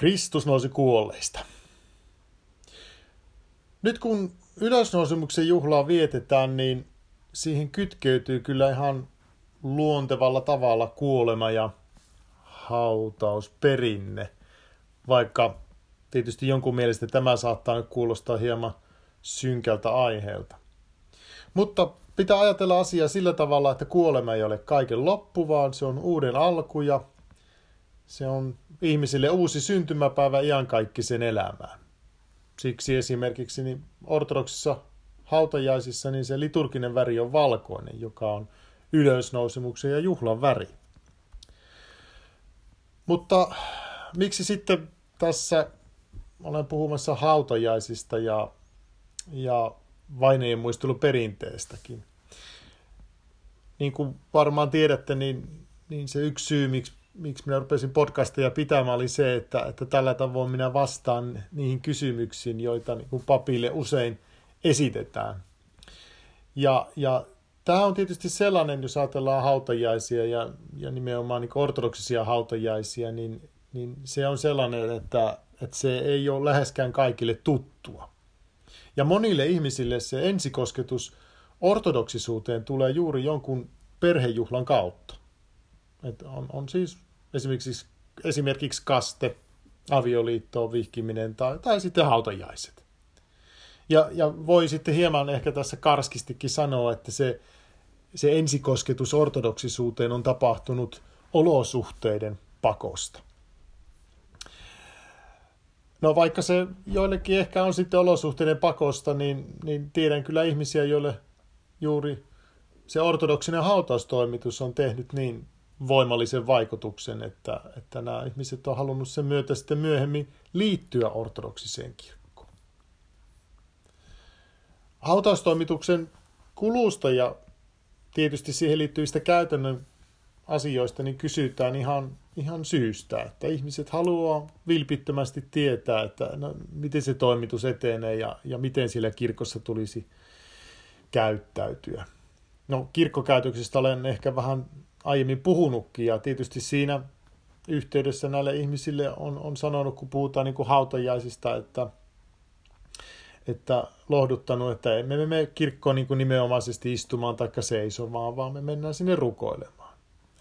Kristus nousi kuolleista. Nyt kun ylösnousemuksen juhlaa vietetään, niin siihen kytkeytyy kyllä ihan luontevalla tavalla kuolema ja hautausperinne, vaikka tietysti jonkun mielestä tämä saattaa nyt kuulostaa hieman synkältä aiheelta. Mutta pitää ajatella asiaa sillä tavalla, että kuolema ei ole kaiken loppu, vaan se on uuden alku ja se on ihmisille uusi syntymäpäivä iankaikkisen elämään. Siksi esimerkiksi niin ortodoksissa hautajaisissa niin se liturginen väri on valkoinen, joka on ylösnousemuksen ja juhlan väri. Mutta miksi sitten tässä olen puhumassa hautajaisista ja, ja vaineen muisteluperinteestäkin? Niin kuin varmaan tiedätte, niin, niin se yksi syy, miksi miksi minä rupesin podcasteja pitämään, oli se, että, että tällä tavoin minä vastaan niihin kysymyksiin, joita niin kuin papille usein esitetään. Ja, ja tämä on tietysti sellainen, jos ajatellaan hautajaisia ja, ja nimenomaan niin ortodoksisia hautajaisia, niin, niin se on sellainen, että, että se ei ole läheskään kaikille tuttua. Ja monille ihmisille se ensikosketus ortodoksisuuteen tulee juuri jonkun perhejuhlan kautta. Et on, on siis esimerkiksi, esimerkiksi kaste, avioliittoon vihkiminen tai, tai sitten hautajaiset. Ja, ja voi sitten hieman ehkä tässä karskistikin sanoa, että se, se ensikosketus ortodoksisuuteen on tapahtunut olosuhteiden pakosta. No vaikka se joillekin ehkä on sitten olosuhteiden pakosta, niin, niin tiedän kyllä ihmisiä, joille juuri se ortodoksinen hautaustoimitus on tehnyt niin voimallisen vaikutuksen, että, että nämä ihmiset on halunnut sen myötä sitten myöhemmin liittyä ortodoksiseen kirkkoon. Hautaustoimituksen kulusta ja tietysti siihen liittyvistä käytännön asioista niin kysytään ihan, ihan syystä, että ihmiset haluaa vilpittömästi tietää, että no, miten se toimitus etenee ja, ja miten sillä kirkossa tulisi käyttäytyä. No kirkkokäytöksistä olen ehkä vähän aiemmin puhunutkin ja tietysti siinä yhteydessä näille ihmisille on, on sanonut, kun puhutaan niin kuin hautajaisista, että, että lohduttanut, että emme me mene kirkkoon niin kuin nimenomaisesti istumaan tai seisomaan, vaan me mennään sinne rukoilemaan.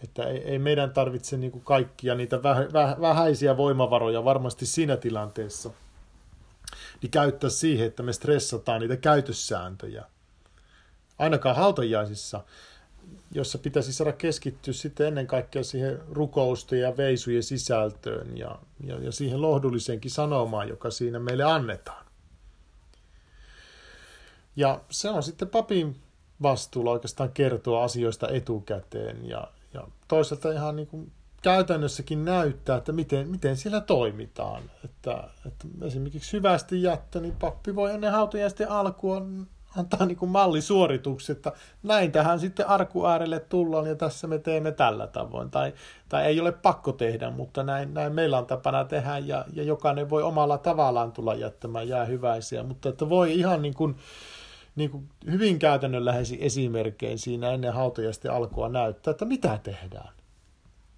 Että ei, ei meidän tarvitse niin kuin kaikkia niitä väh, väh, vähäisiä voimavaroja varmasti siinä tilanteessa niin käyttää siihen, että me stressataan niitä käytössääntöjä. Ainakaan hautajaisissa jossa pitäisi saada keskittyä sitten ennen kaikkea siihen rukousten ja veisujen sisältöön ja, ja, ja siihen lohdulliseenkin sanomaan, joka siinä meille annetaan. Ja se on sitten papin vastuulla oikeastaan kertoa asioista etukäteen ja, ja toisaalta ihan niin kuin käytännössäkin näyttää, että miten, miten siellä toimitaan. Että, että esimerkiksi hyvästi jättä, niin pappi voi ennen hautajaisten alkua antaa niin kuin mallisuoritukset, että näin tähän sitten arku äärelle tullaan ja tässä me teemme tällä tavoin. Tai, tai ei ole pakko tehdä, mutta näin, näin meillä on tapana tehdä ja, ja jokainen voi omalla tavallaan tulla jättämään jää hyväisiä, mutta että voi ihan niin kuin, niin kuin hyvin käytännönläheisiä esimerkkejä siinä ennen hautajaisten alkua näyttää, että mitä tehdään.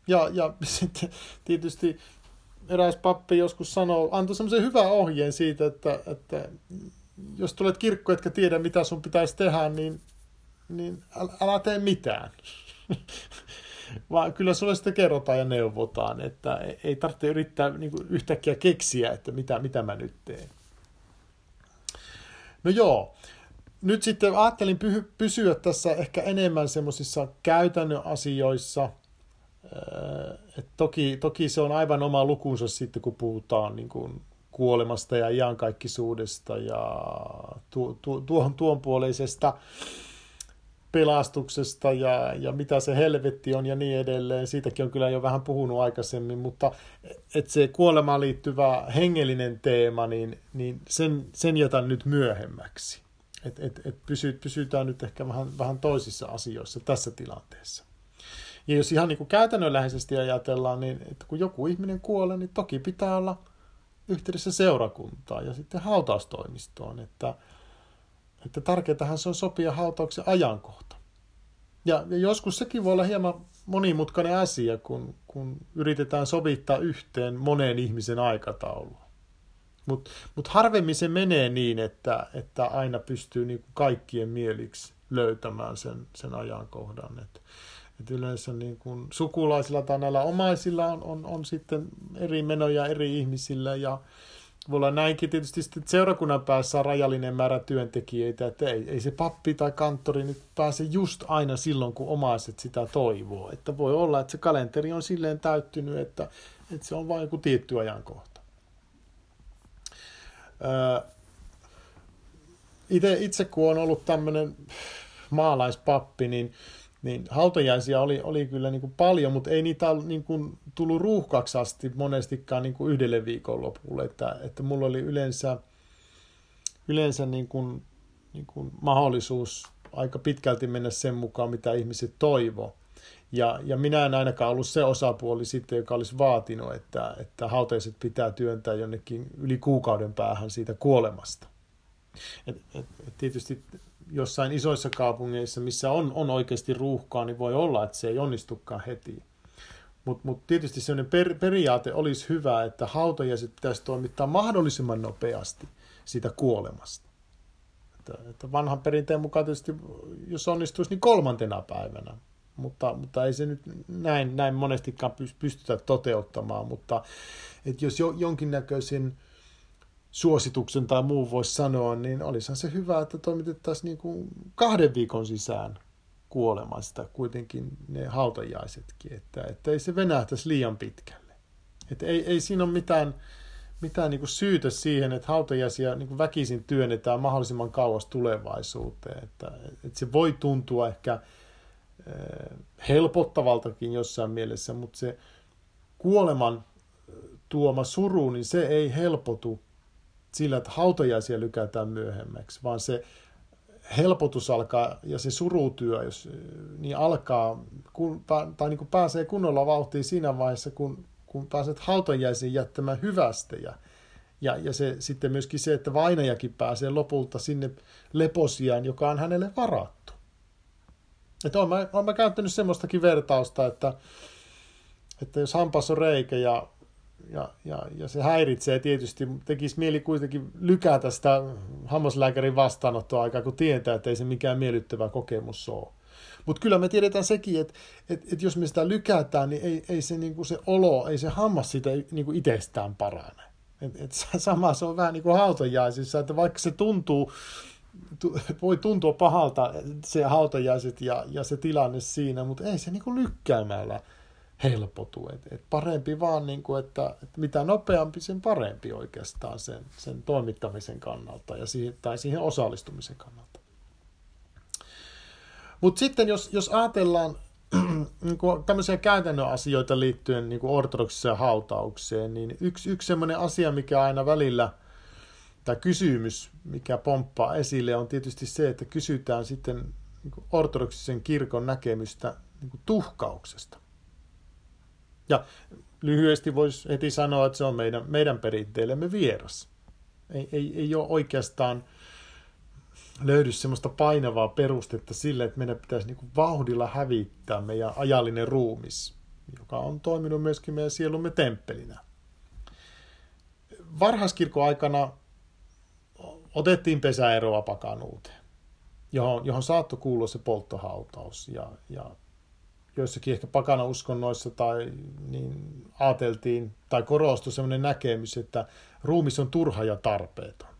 Ja, ja sitten tietysti eräs pappi joskus sanoo, antoi semmoisen hyvän ohjeen siitä, että, että jos tulet kirkko, etkä tiedä mitä sun pitäisi tehdä, niin, niin älä tee mitään. Vaan kyllä sulle sitten kerrotaan ja neuvotaan, että ei tarvitse yrittää niin kuin yhtäkkiä keksiä, että mitä, mitä mä nyt teen. No joo, nyt sitten ajattelin pysyä tässä ehkä enemmän semmoisissa käytännön asioissa. Et toki, toki se on aivan oma lukunsa sitten, kun puhutaan niin kuin kuolemasta ja iankaikkisuudesta ja tu, tu, tuohon tuonpuoleisesta pelastuksesta ja, ja mitä se helvetti on ja niin edelleen. Siitäkin on kyllä jo vähän puhunut aikaisemmin, mutta et se kuolemaan liittyvä hengellinen teema, niin, niin sen, sen jätän nyt myöhemmäksi. Et, et, et pysy, pysytään nyt ehkä vähän, vähän toisissa asioissa tässä tilanteessa. Ja jos ihan niin kuin käytännönläheisesti ajatellaan, niin että kun joku ihminen kuolee, niin toki pitää olla – yhteydessä seurakuntaan ja sitten hautaustoimistoon, että, että tärkeintähän se on sopia hautauksen ajankohta. Ja, ja joskus sekin voi olla hieman monimutkainen asia, kun, kun yritetään sovittaa yhteen monen ihmisen aikataulua. Mutta mut harvemmin se menee niin, että, että aina pystyy niinku kaikkien mieliksi löytämään sen, sen ajankohdan. Et, et yleensä niin kun sukulaisilla tai näillä omaisilla on, on, on sitten eri menoja eri ihmisillä ja, voi olla näinkin tietysti sitten seurakunnan päässä on rajallinen määrä työntekijöitä, että ei, ei se pappi tai kanttori nyt pääse just aina silloin, kun omaiset sitä toivoo. Että voi olla, että se kalenteri on silleen täyttynyt, että, että se on vain joku tietty ajankohta. itse, itse kun on ollut tämmöinen maalaispappi, niin niin hautajaisia oli, oli kyllä niin kuin paljon, mutta ei niitä niin kuin tullut ruuhkaksi asti monestikaan niin kuin yhdelle viikonlopulle. Että, että mulla oli yleensä, yleensä niin kuin, niin kuin mahdollisuus aika pitkälti mennä sen mukaan, mitä ihmiset toivo. Ja, ja minä en ainakaan ollut se osapuoli sitten, joka olisi vaatinut, että, että hautaiset pitää työntää jonnekin yli kuukauden päähän siitä kuolemasta. Et, et, et tietysti jossain isoissa kaupungeissa, missä on, on oikeasti ruuhkaa, niin voi olla, että se ei onnistukaan heti. Mutta mut tietysti sellainen per, periaate olisi hyvä, että hautajaiset pitäisi toimittaa mahdollisimman nopeasti siitä kuolemasta. Että, että vanhan perinteen mukaan tietysti, jos onnistuisi, niin kolmantena päivänä. Mutta, mutta ei se nyt näin, näin monestikaan pystytä toteuttamaan. Mutta että jos jo, jonkinnäköisen suosituksen tai muu voisi sanoa, niin olisihan se hyvä, että toimitettaisiin niin kuin kahden viikon sisään kuolemasta kuitenkin ne hautajaisetkin, että, että ei se venähtäisi liian pitkälle. Että ei, ei siinä ole mitään, mitään niin kuin syytä siihen, että hautajaisia niin kuin väkisin työnnetään mahdollisimman kauas tulevaisuuteen. Että, että se voi tuntua ehkä eh, helpottavaltakin jossain mielessä, mutta se kuoleman tuoma suru, niin se ei helpotu sillä, että hautajaisia lykätään myöhemmäksi, vaan se helpotus alkaa ja se surutyö, jos, niin alkaa, kun, tai niin kuin pääsee kunnolla vauhtiin siinä vaiheessa, kun, kun pääset hautajaisiin jättämään hyvästejä. Ja, ja se, sitten myöskin se, että vainajakin pääsee lopulta sinne leposiaan, joka on hänelle varattu. Että olen mä, olen mä käyttänyt semmoistakin vertausta, että, että jos hampas on reikä ja ja, ja, ja se häiritsee tietysti. Tekisi mieli kuitenkin lykätä sitä hammaslääkärin vastaanottoa aikaa, kun tietää, että ei se mikään miellyttävä kokemus ole. Mutta kyllä me tiedetään sekin, että et, et jos me sitä lykätään, niin ei, ei se, niinku se olo, ei se hammas siitä niinku itsestään parane. Et, et sama se on vähän niin kuin hautajaisissa, että vaikka se tuntuu, tu, voi tuntua pahalta se hautajaiset ja, ja se tilanne siinä, mutta ei se niinku lykkäämällä helpotu. Et, et parempi vaan, niin kuin, että, että mitä nopeampi, sen parempi oikeastaan sen, sen toimittamisen kannalta ja siihen, tai siihen osallistumisen kannalta. Mutta sitten jos, jos ajatellaan niin kuin tämmöisiä käytännön asioita liittyen niin kuin ortodoksiseen hautaukseen, niin yksi, yksi semmoinen asia, mikä aina välillä, tai kysymys, mikä pomppaa esille, on tietysti se, että kysytään sitten niin ortodoksisen kirkon näkemystä niin tuhkauksesta. Ja lyhyesti voisi heti sanoa, että se on meidän, meidän perinteellemme vieras. Ei, ei, ei ole oikeastaan löydy semmoista painavaa perustetta sille, että meidän pitäisi niin vauhdilla hävittää meidän ajallinen ruumis, joka on toiminut myöskin meidän sielumme temppelinä. Varhaiskirkon aikana otettiin pesäeroa pakanuuteen, johon, johon saattoi kuulua se polttohautaus. Ja, ja joissakin ehkä pakana uskonnoissa tai niin ajateltiin tai korostui sellainen näkemys, että ruumis on turha ja tarpeeton.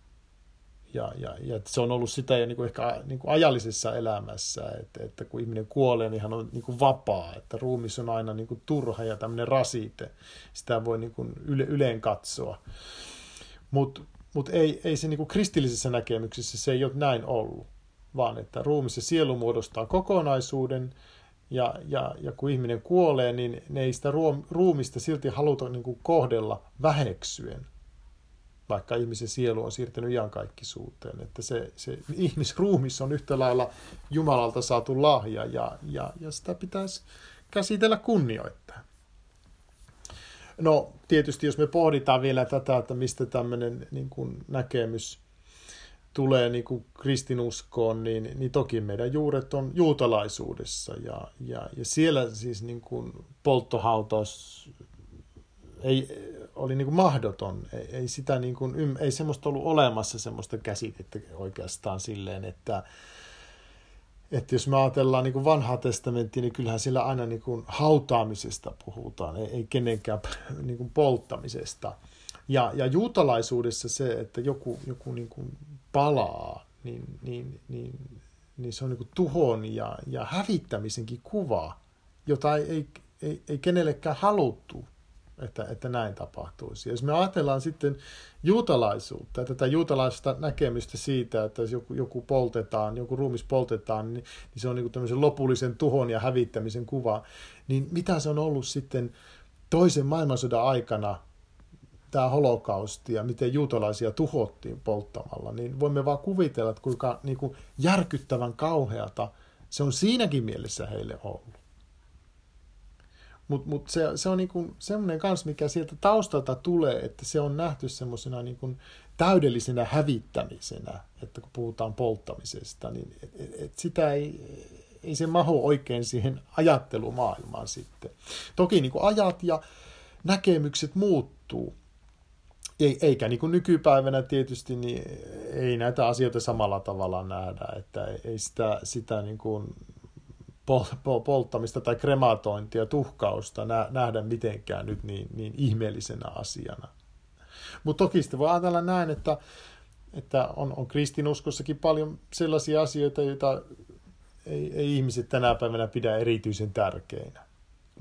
Ja, ja, ja se on ollut sitä jo niin kuin ehkä niin kuin ajallisessa elämässä, että, että kun ihminen kuolee, niin hän on niin kuin vapaa, että ruumis on aina niin kuin turha ja tämmöinen rasite. Sitä voi niin kuin yle, yleen katsoa. Mutta mut ei, ei se niin kuin kristillisessä näkemyksessä se ei ole näin ollut, vaan että ruumis ja sielu muodostaa kokonaisuuden – ja, ja, ja kun ihminen kuolee, niin ne ei sitä ruumista silti haluta niin kuin kohdella väheksyen, vaikka ihmisen sielu on siirtynyt iankaikkisuuteen. Että se, se ihmisruumis on yhtä lailla Jumalalta saatu lahja ja, ja, ja sitä pitäisi käsitellä kunnioittaa. No tietysti jos me pohditaan vielä tätä, että mistä tämmöinen niin kuin näkemys tulee niin kuin kristinuskoon, niin, niin toki meidän juuret on juutalaisuudessa. Ja, ja, ja siellä siis niin kuin polttohautaus ei, oli niin kuin mahdoton. Ei, ei, sitä niin kuin, ei semmoista ollut olemassa semmoista käsitettä oikeastaan silleen, että, että jos me ajatellaan niin kuin vanhaa testamenttia, niin kyllähän sillä aina niin kuin hautaamisesta puhutaan, ei, ei kenenkään niin kuin polttamisesta. Ja, ja juutalaisuudessa se, että joku, joku niin kuin palaa, niin, niin, niin, niin se on niin tuhon ja, ja hävittämisenkin kuva, jota ei, ei, ei, ei kenellekään haluttu että, että näin tapahtuisi. Jos me ajatellaan sitten juutalaisuutta, tätä juutalaista näkemystä siitä, että jos joku, joku poltetaan, joku ruumis poltetaan, niin, niin se on niin tämmöisen lopullisen tuhon ja hävittämisen kuva, niin mitä se on ollut sitten toisen maailmansodan aikana, tämä holokausti ja miten juutalaisia tuhottiin polttamalla, niin voimme vaan kuvitella, että kuinka niin kuin järkyttävän kauheata se on siinäkin mielessä heille ollut. Mutta mut se, se on niinku semmoinen kanssa, mikä sieltä taustalta tulee, että se on nähty semmoisena niinku täydellisenä hävittämisenä, että kun puhutaan polttamisesta, niin et, et, et sitä ei, ei se mahu oikein siihen ajattelumaailmaan sitten. Toki niinku ajat ja näkemykset muuttuu, eikä niin kuin nykypäivänä tietysti niin ei näitä asioita samalla tavalla nähdä, että ei sitä, sitä niin kuin polttamista tai krematointia, tuhkausta nähdä mitenkään nyt niin, niin ihmeellisenä asiana. Mutta toki sitten voi ajatella näin, että, että on, on kristinuskossakin paljon sellaisia asioita, joita ei, ei ihmiset tänä päivänä pidä erityisen tärkeinä.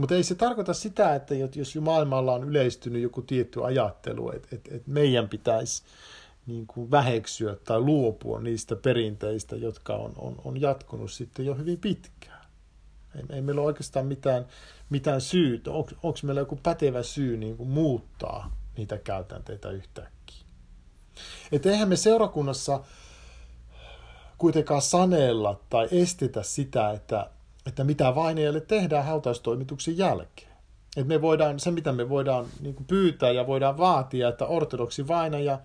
Mutta ei se tarkoita sitä, että jos maailmalla on yleistynyt joku tietty ajattelu, että, että, että meidän pitäisi niin kuin väheksyä tai luopua niistä perinteistä, jotka on, on, on jatkunut sitten jo hyvin pitkään. Ei, ei meillä ole oikeastaan mitään, mitään syytä. On, onko meillä joku pätevä syy niin kuin muuttaa niitä käytänteitä yhtäkkiä? Et eihän me seurakunnassa kuitenkaan sanella tai estetä sitä, että, että mitä vaineille tehdään hautaustoimituksen jälkeen. Et me voidaan, se, mitä me voidaan niin kuin pyytää ja voidaan vaatia, että ortodoksi vainaja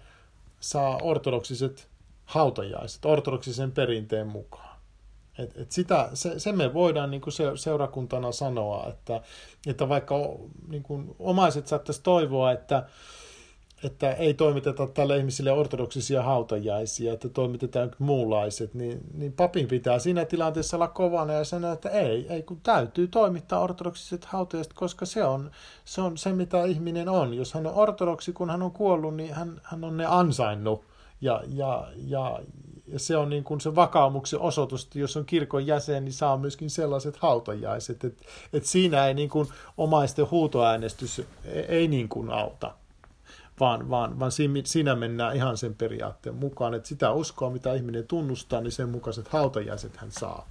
saa ortodoksiset hautajaiset ortodoksisen perinteen mukaan. Et, et sitä, se, se me voidaan niin kuin se, seurakuntana sanoa, että, että vaikka niin kuin omaiset saattaisi toivoa, että, että ei toimiteta tälle ihmisille ortodoksisia hautajaisia, että toimitetaan muunlaiset, niin, niin papin pitää siinä tilanteessa olla kovana ja sanoa, että ei, ei kun täytyy toimittaa ortodoksiset hautajaiset, koska se on, se on se, mitä ihminen on. Jos hän on ortodoksi, kun hän on kuollut, niin hän, hän on ne ansainnut ja, ja, ja, ja se on niin kuin se vakaumuksen osoitus, että jos on kirkon jäsen, niin saa myöskin sellaiset hautajaiset. Että et siinä ei niin kuin omaisten huutoäänestys ei, ei niin kuin auta, vaan, vaan, vaan siinä mennään ihan sen periaatteen mukaan, että sitä uskoa, mitä ihminen tunnustaa, niin sen mukaiset hautajaiset hän saa.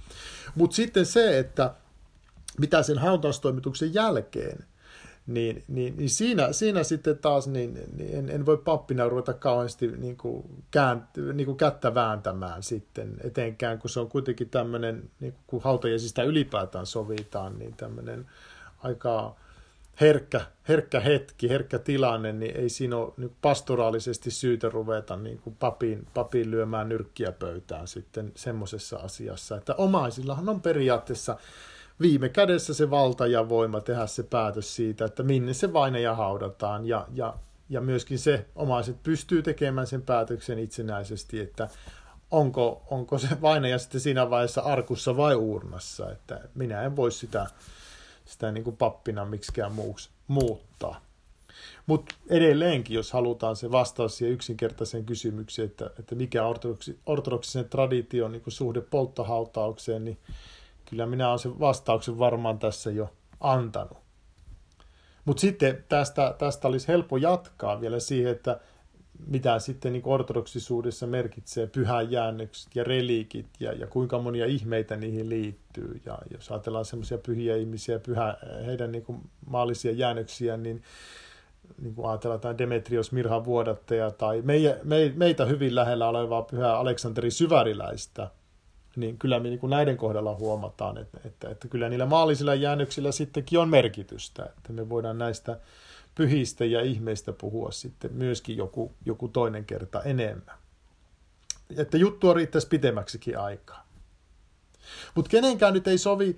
Mutta sitten se, että mitä sen hautaustoimituksen jälkeen – niin, niin, niin siinä, siinä sitten taas niin, niin en, en voi pappina ruveta kauheasti niin kuin käänt, niin kuin kättä vääntämään sitten etenkään, kun se on kuitenkin tämmöinen, niin kun hautajaisista ylipäätään sovitaan, niin tämmöinen aika herkkä, herkkä hetki, herkkä tilanne, niin ei siinä ole niin pastoraalisesti syytä ruveta niin kuin papin, papin lyömään nyrkkiä pöytään sitten semmoisessa asiassa, että omaisillahan on periaatteessa viime kädessä se valta ja voima tehdä se päätös siitä, että minne se vainaja haudataan ja, ja, ja myöskin se omaiset pystyy tekemään sen päätöksen itsenäisesti, että onko, onko se vainaja sitten siinä vaiheessa arkussa vai uurnassa, että minä en voi sitä, sitä niin kuin pappina miksikään muuksi muuttaa. Mutta edelleenkin, jos halutaan se vastaus siihen yksinkertaiseen kysymykseen, että, että mikä ortodoksi, ortodoksisen tradition niin suhde polttohautaukseen, niin Kyllä minä olen sen vastauksen varmaan tässä jo antanut. Mutta sitten tästä, tästä olisi helppo jatkaa vielä siihen, että mitä sitten niin ortodoksisuudessa merkitsee pyhäjäännökset ja reliikit ja, ja kuinka monia ihmeitä niihin liittyy. Ja jos ajatellaan semmoisia pyhiä ihmisiä, pyhä, heidän niin kuin maallisia jäännöksiä, niin, niin kuin ajatellaan Demetrios Mirhan vuodattaja tai meitä, meitä hyvin lähellä olevaa pyhää Aleksanteri Syväriläistä – niin kyllä me niin kuin näiden kohdalla huomataan, että, että, että kyllä niillä maallisilla jäännöksillä sittenkin on merkitystä, että me voidaan näistä pyhistä ja ihmeistä puhua sitten myöskin joku, joku toinen kerta enemmän. että juttua riittäisi pitemmäksikin aikaa. Mutta kenenkään nyt ei sovi,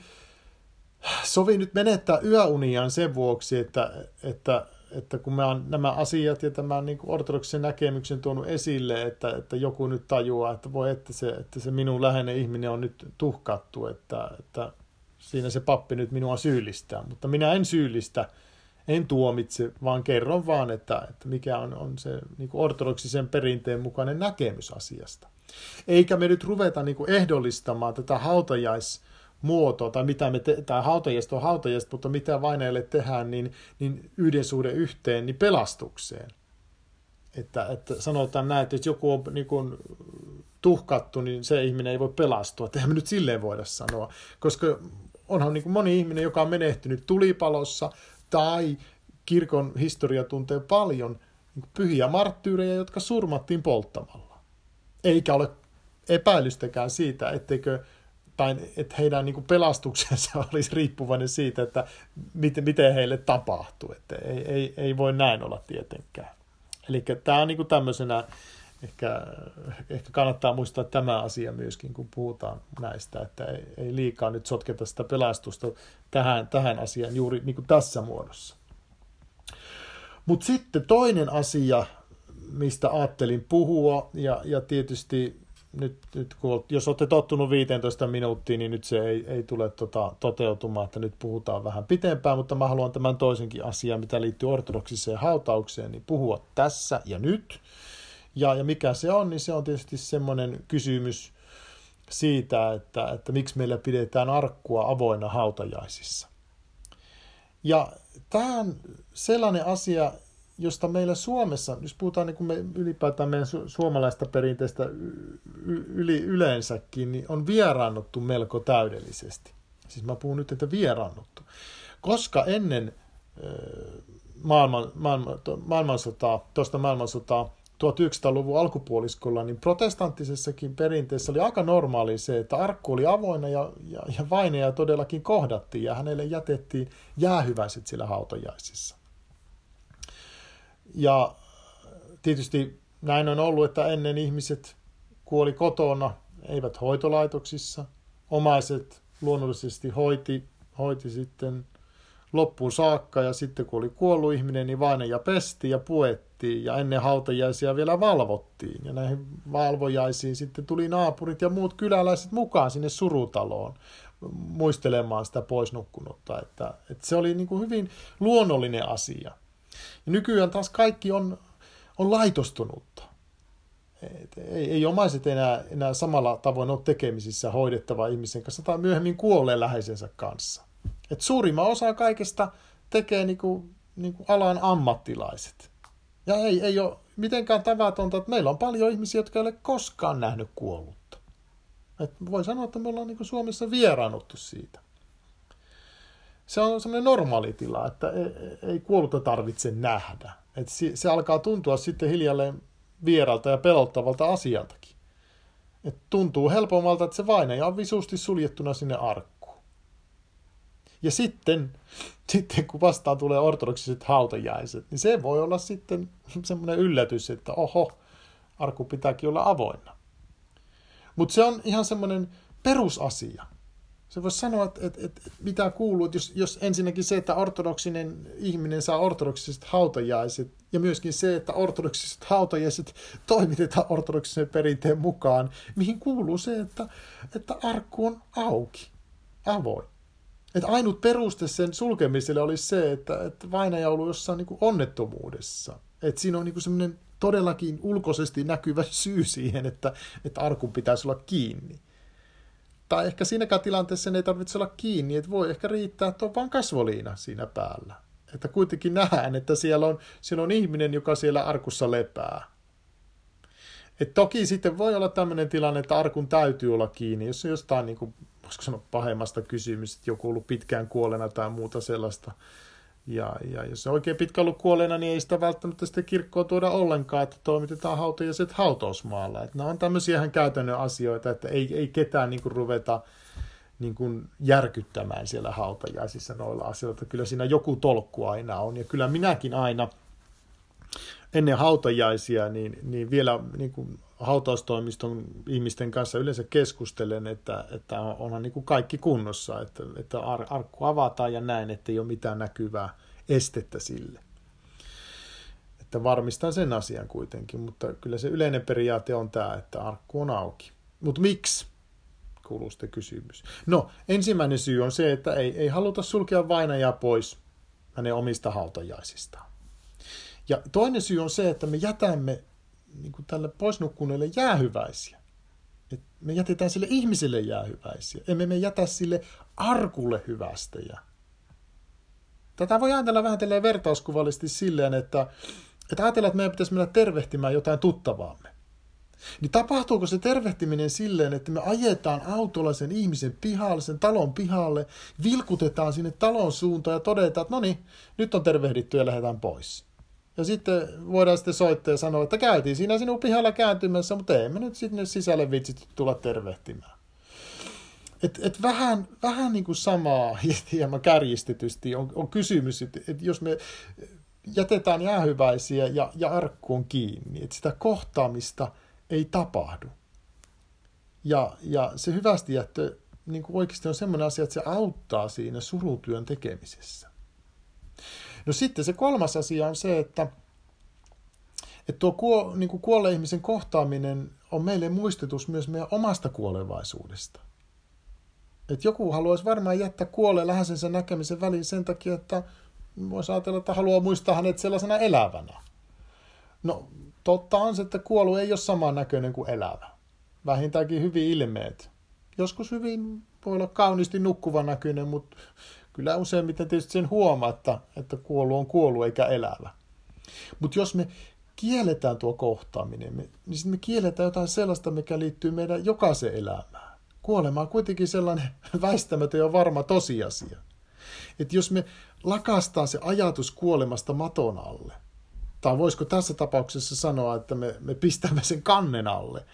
sovi nyt menettää yöuniaan sen vuoksi, että, että, että kun mä oon nämä asiat ja tämän niin ortodoksen näkemyksen tuonut esille, että, että joku nyt tajuaa, että voi, että se, että se minun läheinen ihminen on nyt tuhkattu, että, että siinä se pappi nyt minua syyllistää. Mutta minä en syyllistä, en tuomitse, vaan kerron vaan, että, että mikä on, on se niin ortodoksisen perinteen mukainen näkemys asiasta. Eikä me nyt ruveta niin kuin ehdollistamaan tätä hautajaismuotoa, tai mitä me te- tai hautajaista on hautajaista, mutta mitä vaineille tehdään, niin, niin yhden suhde yhteen, niin pelastukseen. Että, että sanotaan näin, että jos joku on niin kuin tuhkattu, niin se ihminen ei voi pelastua. Eihän me nyt silleen voida sanoa, koska onhan niin kuin moni ihminen, joka on menehtynyt tulipalossa tai kirkon historia tuntee paljon pyhiä marttyyrejä, jotka surmattiin polttamalla eikä ole epäilystäkään siitä, etteikö tai että heidän niin pelastuksensa olisi riippuvainen siitä, että miten, miten heille tapahtuu. Että ei, ei, ei voi näin olla tietenkään. Eli tämä on niin tämmöisenä, ehkä, ehkä kannattaa muistaa tämä asia myöskin, kun puhutaan näistä, että ei, ei liikaa nyt sotketa sitä pelastusta tähän, tähän asiaan juuri niin kuin tässä muodossa. Mutta sitten toinen asia, mistä ajattelin puhua, ja, ja tietysti nyt, nyt kun, jos olette tottunut 15 minuuttia, niin nyt se ei, ei tule tota, toteutumaan, että nyt puhutaan vähän pitempään, mutta mä haluan tämän toisenkin asian, mitä liittyy ortodoksiseen hautaukseen, niin puhua tässä ja nyt. Ja, ja mikä se on, niin se on tietysti semmoinen kysymys siitä, että, että miksi meillä pidetään arkkua avoinna hautajaisissa. Ja tämä on sellainen asia, josta meillä Suomessa, jos puhutaan niin kuin me ylipäätään meidän su- suomalaista perinteistä yli, yleensäkin, niin on vieraannuttu melko täydellisesti. Siis mä puhun nyt, että vieraannuttu. Koska ennen maailman, maailman, maailmansotaa, tuosta maailmansotaa 1900-luvun alkupuoliskolla, niin protestanttisessakin perinteessä oli aika normaali se, että arkku oli avoinna ja, ja, ja vaineja todellakin kohdattiin ja hänelle jätettiin jäähyväiset sillä hautajaisissa. Ja tietysti näin on ollut, että ennen ihmiset kuoli kotona, eivät hoitolaitoksissa. Omaiset luonnollisesti hoiti, hoiti sitten loppuun saakka ja sitten kun oli kuollut ihminen, niin vaine ja pesti ja puettiin ja ennen hautajaisia vielä valvottiin. Ja näihin valvojaisiin sitten tuli naapurit ja muut kyläläiset mukaan sinne surutaloon muistelemaan sitä poisnukkunutta. Että, että se oli niin kuin hyvin luonnollinen asia. Ja nykyään taas kaikki on, on laitostunutta. Et ei, ei omaiset enää, enää samalla tavoin ole tekemisissä hoidettava ihmisen kanssa tai myöhemmin kuolleen läheisensä kanssa. Et suurimman osa kaikesta tekee niinku, niinku alan ammattilaiset. Ja ei, ei ole mitenkään tavatonta, että meillä on paljon ihmisiä, jotka ei ole koskaan nähnyt kuollutta. Et voi sanoa, että me ollaan niinku Suomessa vieraannuttu siitä se on semmoinen normaali tila, että ei, ei kuollutta tarvitse nähdä. Et se, se alkaa tuntua sitten hiljalleen vieralta ja pelottavalta asialtakin. Et tuntuu helpommalta, että se vainaja on visusti suljettuna sinne arkkuun. Ja sitten, sitten kun vastaan tulee ortodoksiset hautajaiset, niin se voi olla sitten semmoinen yllätys, että oho, arkku pitääkin olla avoinna. Mutta se on ihan semmoinen perusasia – se voisi sanoa, että, että, että mitä kuuluu, että jos, jos ensinnäkin se, että ortodoksinen ihminen saa ortodoksiset hautajaiset, ja myöskin se, että ortodoksiset hautajaiset toimitetaan ortodoksisen perinteen mukaan, mihin kuuluu se, että, että arkku on auki, avoin. Että ainut peruste sen sulkemiselle olisi se, että, että vainaja on ollut jossain niin onnettomuudessa. Että siinä on niin semmoinen todellakin ulkoisesti näkyvä syy siihen, että, että arkun pitäisi olla kiinni tai ehkä siinäkään tilanteessa ei tarvitse olla kiinni, että voi ehkä riittää, että on vain kasvoliina siinä päällä. Että kuitenkin nähdään, että siellä on, siellä on ihminen, joka siellä arkussa lepää. Et toki sitten voi olla tämmöinen tilanne, että arkun täytyy olla kiinni, jos on jostain, niin kuin, voisiko sanoa, pahemmasta kysymys, että joku ollut pitkään kuolena tai muuta sellaista, ja, ja jos se oikein pitkä ollut kuolleena, niin ei sitä välttämättä sitten kirkkoa tuoda ollenkaan, että toimitetaan hautajaiset hautausmaalla. Että nämä on tämmöisiä ihan käytännön asioita, että ei, ei ketään niin kuin ruveta niin kuin järkyttämään siellä hautajaisissa noilla asioilla. Kyllä siinä joku tolkku aina on. Ja kyllä minäkin aina ennen hautajaisia, niin, niin vielä niin kuin hautaustoimiston ihmisten kanssa yleensä keskustelen, että, että onhan niin kuin kaikki kunnossa, että, että arkku avataan ja näin, että ei ole mitään näkyvää estettä sille. Että varmistan sen asian kuitenkin, mutta kyllä se yleinen periaate on tämä, että arkku on auki. Mutta miksi? Kuuluu sitten kysymys. No, ensimmäinen syy on se, että ei, ei haluta sulkea vainajaa pois hänen omista hautajaisistaan. Ja toinen syy on se, että me jätämme niin kuin tälle poisnukkuneelle jäähyväisiä. Et me jätetään sille ihmiselle jäähyväisiä. Emme me jätä sille arkulle hyvästejä. Tätä voi ajatella vähän vertauskuvallisesti silleen, että, että ajatellaan, että meidän pitäisi mennä tervehtimään jotain tuttavaamme. Niin tapahtuuko se tervehtiminen silleen, että me ajetaan autolla sen ihmisen pihalle, sen talon pihalle, vilkutetaan sinne talon suuntaan ja todetaan, että no niin, nyt on tervehditty ja lähdetään pois. Ja sitten voidaan sitten soittaa ja sanoa, että käytiin siinä sinun pihalla kääntymässä, mutta emme nyt sinne sisälle vitsit tulla tervehtimään. Et, et vähän, vähän niin kuin samaa hieman kärjistetysti on, on kysymys, että et jos me jätetään jäähyväisiä ja, ja arkku on kiinni, että sitä kohtaamista ei tapahdu. Ja, ja se hyvästi jättö niin kuin oikeasti on sellainen asia, että se auttaa siinä surutyön tekemisessä. No sitten se kolmas asia on se, että, että tuo kuo, niin kuin kuolleen ihmisen kohtaaminen on meille muistutus myös meidän omasta kuolevaisuudesta. Että joku haluaisi varmaan jättää kuolleen läheisensä näkemisen väliin sen takia, että voisi ajatella, että haluaa muistaa hänet sellaisena elävänä. No, totta on se, että kuollu ei ole saman näköinen kuin elävä. Vähintäänkin hyvin ilmeet. Joskus hyvin voi olla kauniisti nukkuva näköinen, mutta Kyllä useimmiten tietysti sen huomaa, että, että kuollut on kuollut eikä elävä. Mutta jos me kielletään tuo kohtaaminen, me, niin sitten me kielletään jotain sellaista, mikä liittyy meidän jokaisen elämään. Kuolema on kuitenkin sellainen väistämätön ja varma tosiasia. Että jos me lakastaa se ajatus kuolemasta maton alle, tai voisiko tässä tapauksessa sanoa, että me, me pistämme sen kannen alle,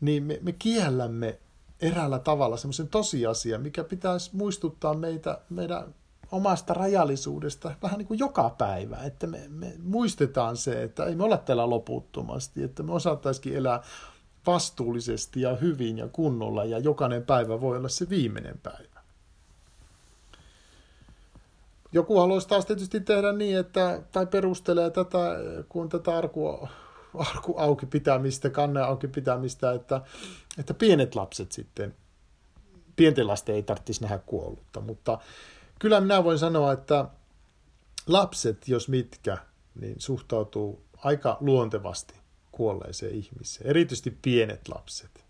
niin me, me kiellämme eräällä tavalla semmoisen tosiasian, mikä pitäisi muistuttaa meitä meidän omasta rajallisuudesta vähän niin kuin joka päivä, että me, me muistetaan se, että ei me olla täällä loputtomasti, että me osattaisikin elää vastuullisesti ja hyvin ja kunnolla ja jokainen päivä voi olla se viimeinen päivä. Joku haluaisi taas tietysti tehdä niin, että, tai perustelee tätä, kun tätä arkua arku auki pitämistä, kanne auki pitämistä, että, että pienet lapset sitten, pienten lasten ei tarvitsisi nähdä kuollutta, mutta kyllä minä voin sanoa, että lapset, jos mitkä, niin suhtautuu aika luontevasti kuolleeseen ihmiseen, erityisesti pienet lapset.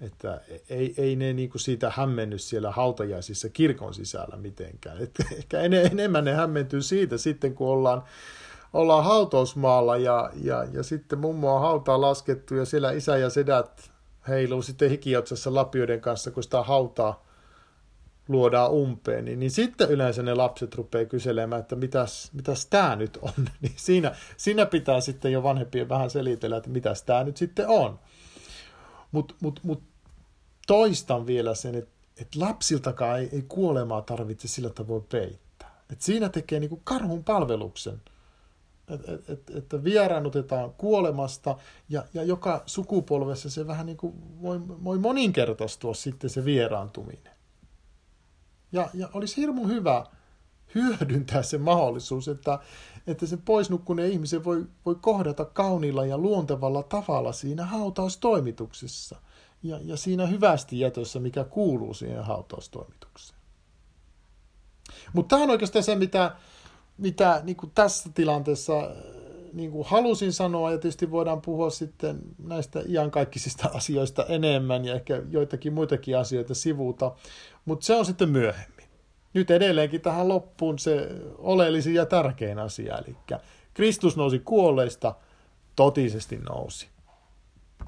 Että ei, ei ne niin kuin siitä hämmenny siellä hautajaisissa kirkon sisällä mitenkään. Että ehkä enemmän ne hämmentyy siitä sitten, kun ollaan ollaan hautausmaalla ja, ja, ja sitten mummo on hautaa laskettu ja siellä isä ja sedät heiluu sitten hikiotsassa lapioiden kanssa, kun sitä hautaa luodaan umpeen, niin, niin sitten yleensä ne lapset rupeaa kyselemään, että mitäs, mitäs tämä nyt on. Niin siinä, siinä pitää sitten jo vanhempien vähän selitellä, että mitäs tämä nyt sitten on. Mutta mut, mut toistan vielä sen, että, että lapsiltakaan ei, ei kuolemaa tarvitse sillä tavoin peittää. Et siinä tekee niin kuin karhun palveluksen – että et, et, että vieraannutetaan kuolemasta ja, ja joka sukupolvessa se vähän niin kuin voi, voi moninkertaistua sitten se vieraantuminen. Ja, ja olisi hirmu hyvä hyödyntää se mahdollisuus, että, että se poisnukkuneen ihmisen voi, voi kohdata kaunilla ja luontevalla tavalla siinä hautaustoimituksessa ja, ja siinä hyvästi jätössä, mikä kuuluu siihen hautaustoimitukseen. Mutta tämä on oikeastaan se, mitä, mitä niin kuin tässä tilanteessa äh, niin kuin halusin sanoa, ja tietysti voidaan puhua sitten näistä iankaikkisista asioista enemmän ja ehkä joitakin muitakin asioita sivuuta, mutta se on sitten myöhemmin. Nyt edelleenkin tähän loppuun se oleellisin ja tärkein asia, eli Kristus nousi kuolleista, totisesti nousi.